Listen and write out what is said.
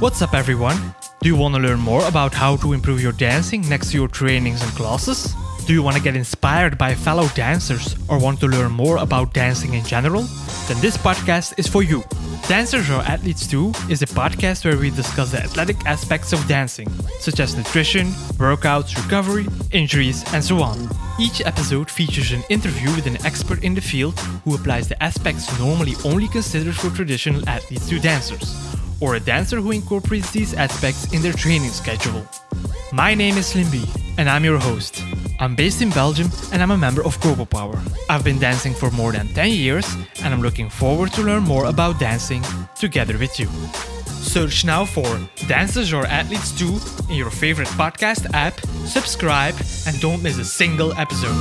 What's up, everyone? Do you want to learn more about how to improve your dancing next to your trainings and classes? Do you want to get inspired by fellow dancers or want to learn more about dancing in general? Then this podcast is for you. Dancers Are Athletes Too is a podcast where we discuss the athletic aspects of dancing, such as nutrition, workouts, recovery, injuries, and so on. Each episode features an interview with an expert in the field who applies the aspects normally only considered for traditional athletes to dancers, or a dancer who incorporates these aspects in their training schedule. My name is Slimby, and I'm your host. I'm based in Belgium and I'm a member of Global Power. I've been dancing for more than 10 years and I'm looking forward to learn more about dancing together with you. Search now for Dancers Are Athletes Too in your favorite podcast app, subscribe, and don't miss a single episode.